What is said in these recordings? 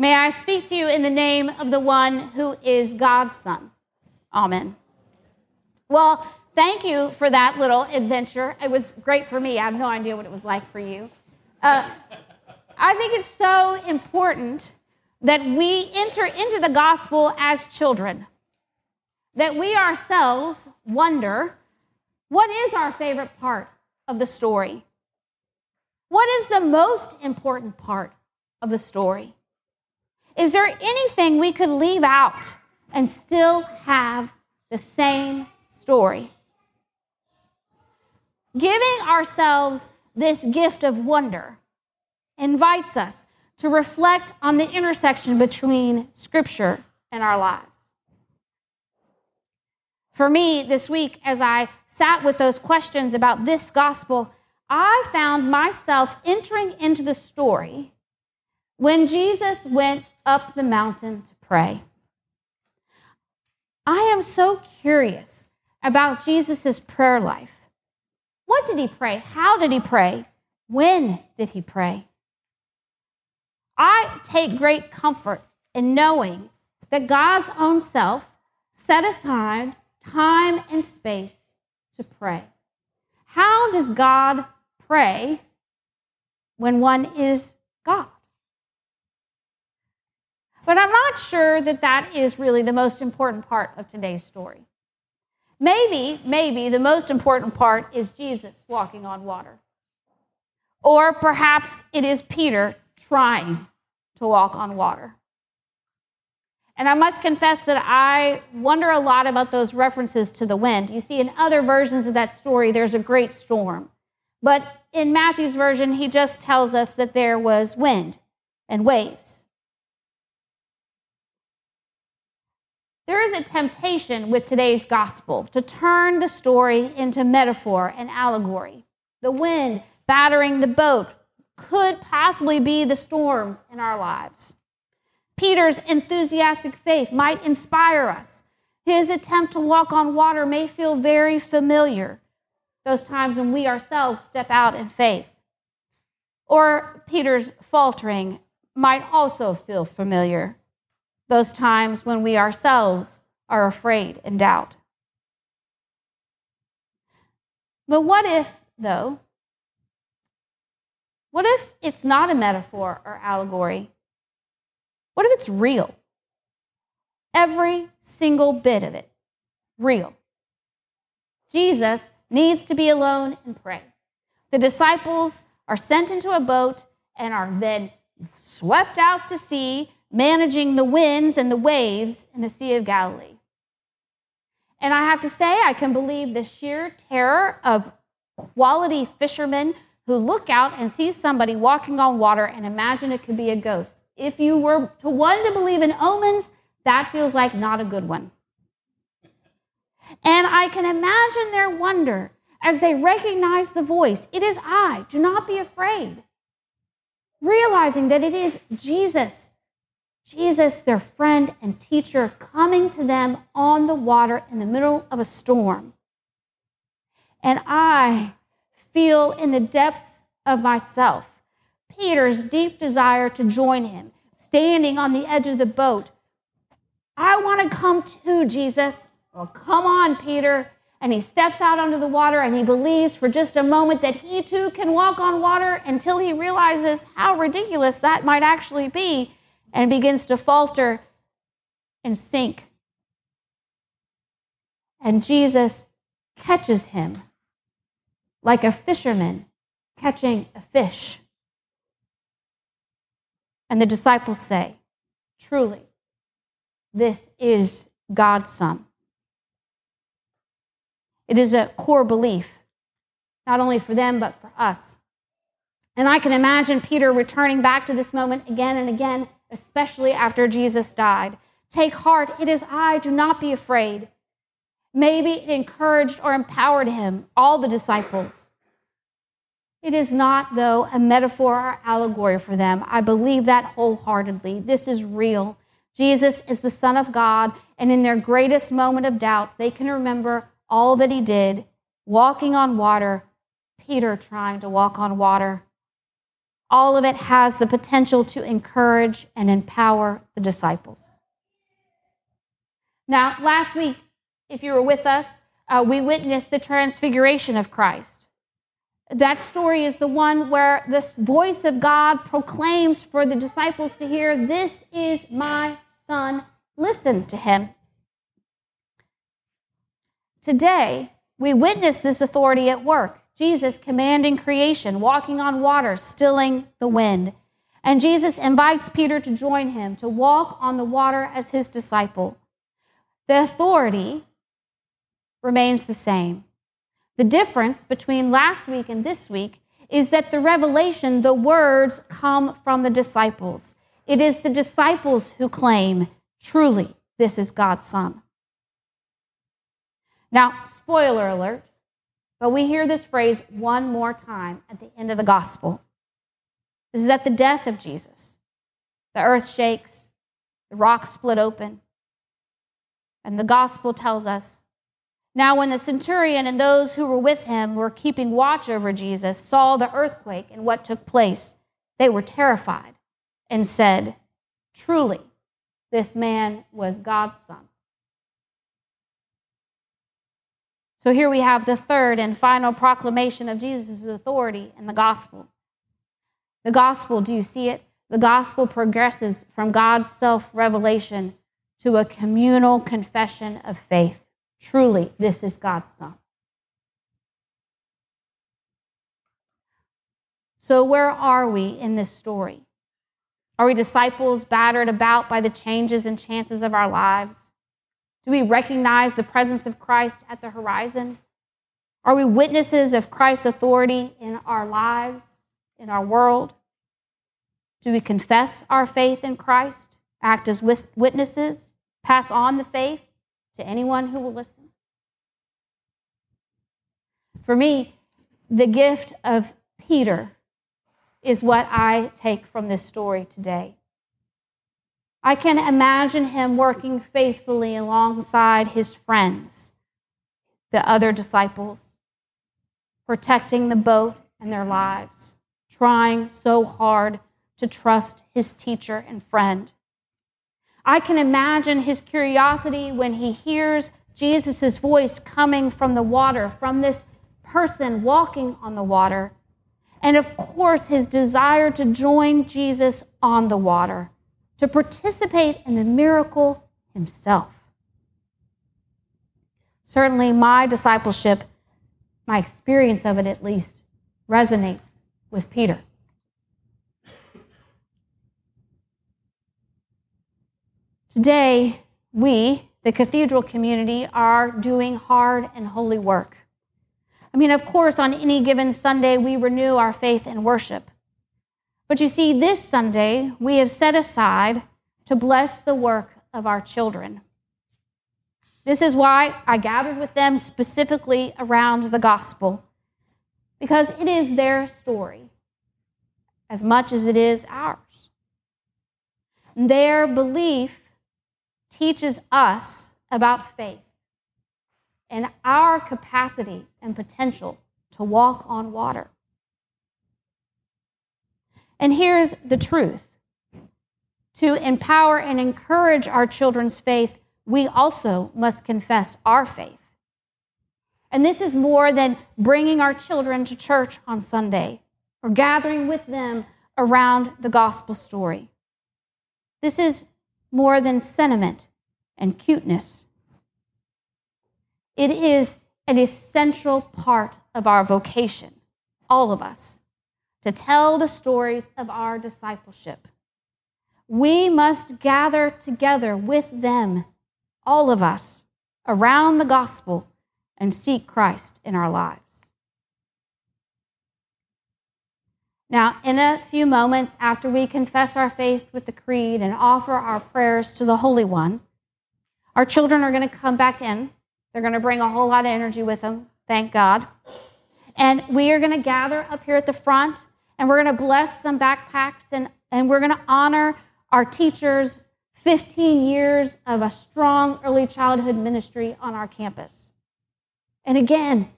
May I speak to you in the name of the one who is God's Son. Amen. Well, thank you for that little adventure. It was great for me. I have no idea what it was like for you. Uh, I think it's so important that we enter into the gospel as children, that we ourselves wonder what is our favorite part of the story? What is the most important part of the story? Is there anything we could leave out and still have the same story? Giving ourselves this gift of wonder invites us to reflect on the intersection between Scripture and our lives. For me, this week, as I sat with those questions about this gospel, I found myself entering into the story when Jesus went up the mountain to pray. I am so curious about Jesus' prayer life. What did he pray? How did he pray? When did he pray? I take great comfort in knowing that God's own self set aside time and space to pray. How does God pray when one is God? But I'm not sure that that is really the most important part of today's story. Maybe, maybe the most important part is Jesus walking on water. Or perhaps it is Peter trying to walk on water. And I must confess that I wonder a lot about those references to the wind. You see, in other versions of that story, there's a great storm. But in Matthew's version, he just tells us that there was wind and waves. There is a temptation with today's gospel to turn the story into metaphor and allegory. The wind battering the boat could possibly be the storms in our lives. Peter's enthusiastic faith might inspire us. His attempt to walk on water may feel very familiar, those times when we ourselves step out in faith. Or Peter's faltering might also feel familiar, those times when we ourselves are afraid and doubt. But what if, though, what if it's not a metaphor or allegory? What if it's real? Every single bit of it, real. Jesus needs to be alone and pray. The disciples are sent into a boat and are then swept out to sea, managing the winds and the waves in the Sea of Galilee. And I have to say, I can believe the sheer terror of quality fishermen who look out and see somebody walking on water and imagine it could be a ghost. If you were to one to believe in omens, that feels like not a good one. And I can imagine their wonder as they recognize the voice It is I, do not be afraid. Realizing that it is Jesus, Jesus, their friend and teacher, coming to them on the water in the middle of a storm. And I feel in the depths of myself Peter's deep desire to join him, standing on the edge of the boat. I want to come too, Jesus. Well, come on, Peter. And he steps out onto the water and he believes for just a moment that he too can walk on water until he realizes how ridiculous that might actually be and begins to falter and sink. And Jesus catches him like a fisherman catching a fish. And the disciples say, Truly, this is God's Son. It is a core belief, not only for them, but for us. And I can imagine Peter returning back to this moment again and again, especially after Jesus died. Take heart, it is I, do not be afraid. Maybe it encouraged or empowered him, all the disciples. It is not, though, a metaphor or allegory for them. I believe that wholeheartedly. This is real. Jesus is the Son of God, and in their greatest moment of doubt, they can remember all that he did walking on water, Peter trying to walk on water. All of it has the potential to encourage and empower the disciples. Now, last week, if you were with us, uh, we witnessed the transfiguration of Christ. That story is the one where this voice of God proclaims for the disciples to hear, This is my son, listen to him. Today, we witness this authority at work. Jesus commanding creation, walking on water, stilling the wind. And Jesus invites Peter to join him, to walk on the water as his disciple. The authority remains the same. The difference between last week and this week is that the revelation, the words, come from the disciples. It is the disciples who claim, truly, this is God's Son. Now, spoiler alert, but we hear this phrase one more time at the end of the gospel. This is at the death of Jesus. The earth shakes, the rocks split open, and the gospel tells us now, when the centurion and those who were with him were keeping watch over Jesus saw the earthquake and what took place, they were terrified and said, Truly, this man was God's son. So here we have the third and final proclamation of Jesus' authority in the gospel. The gospel, do you see it? The gospel progresses from God's self revelation to a communal confession of faith. Truly, this is God's Son. So, where are we in this story? Are we disciples battered about by the changes and chances of our lives? Do we recognize the presence of Christ at the horizon? Are we witnesses of Christ's authority in our lives, in our world? Do we confess our faith in Christ, act as witnesses, pass on the faith to anyone who will listen? For me, the gift of Peter is what I take from this story today. I can imagine him working faithfully alongside his friends, the other disciples, protecting the boat and their lives, trying so hard to trust his teacher and friend. I can imagine his curiosity when he hears Jesus' voice coming from the water, from this person walking on the water. And of course, his desire to join Jesus on the water, to participate in the miracle himself. Certainly, my discipleship, my experience of it at least, resonates with Peter. Today, we, the cathedral community, are doing hard and holy work. I mean, of course, on any given Sunday, we renew our faith and worship. But you see, this Sunday, we have set aside to bless the work of our children. This is why I gathered with them specifically around the gospel, because it is their story as much as it is ours. Their belief teaches us about faith and our capacity and potential to walk on water. And here's the truth to empower and encourage our children's faith, we also must confess our faith. And this is more than bringing our children to church on Sunday or gathering with them around the gospel story. This is more than sentiment and cuteness. It is an essential part of our vocation, all of us, to tell the stories of our discipleship. We must gather together with them, all of us, around the gospel and seek Christ in our lives. Now, in a few moments after we confess our faith with the creed and offer our prayers to the Holy One, our children are going to come back in. They're going to bring a whole lot of energy with them, thank God. And we are going to gather up here at the front and we're going to bless some backpacks and, and we're going to honor our teachers' 15 years of a strong early childhood ministry on our campus. And again,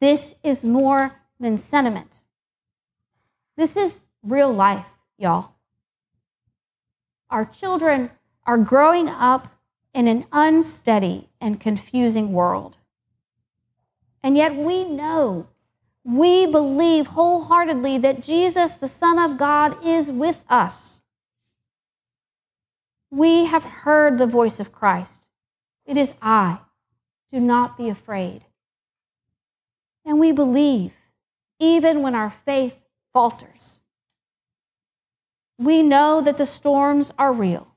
this is more than sentiment. This is real life, y'all. Our children are growing up in an unsteady and confusing world. And yet we know, we believe wholeheartedly that Jesus, the Son of God, is with us. We have heard the voice of Christ. It is I. Do not be afraid. And we believe, even when our faith falters. We know that the storms are real,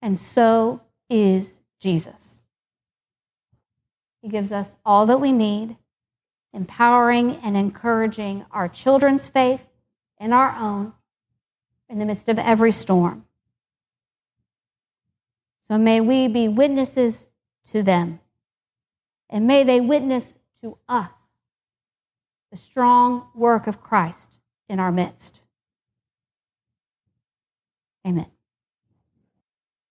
and so is Jesus. He gives us all that we need, empowering and encouraging our children's faith and our own in the midst of every storm. So may we be witnesses to them, and may they witness to us the strong work of Christ in our midst. Amen.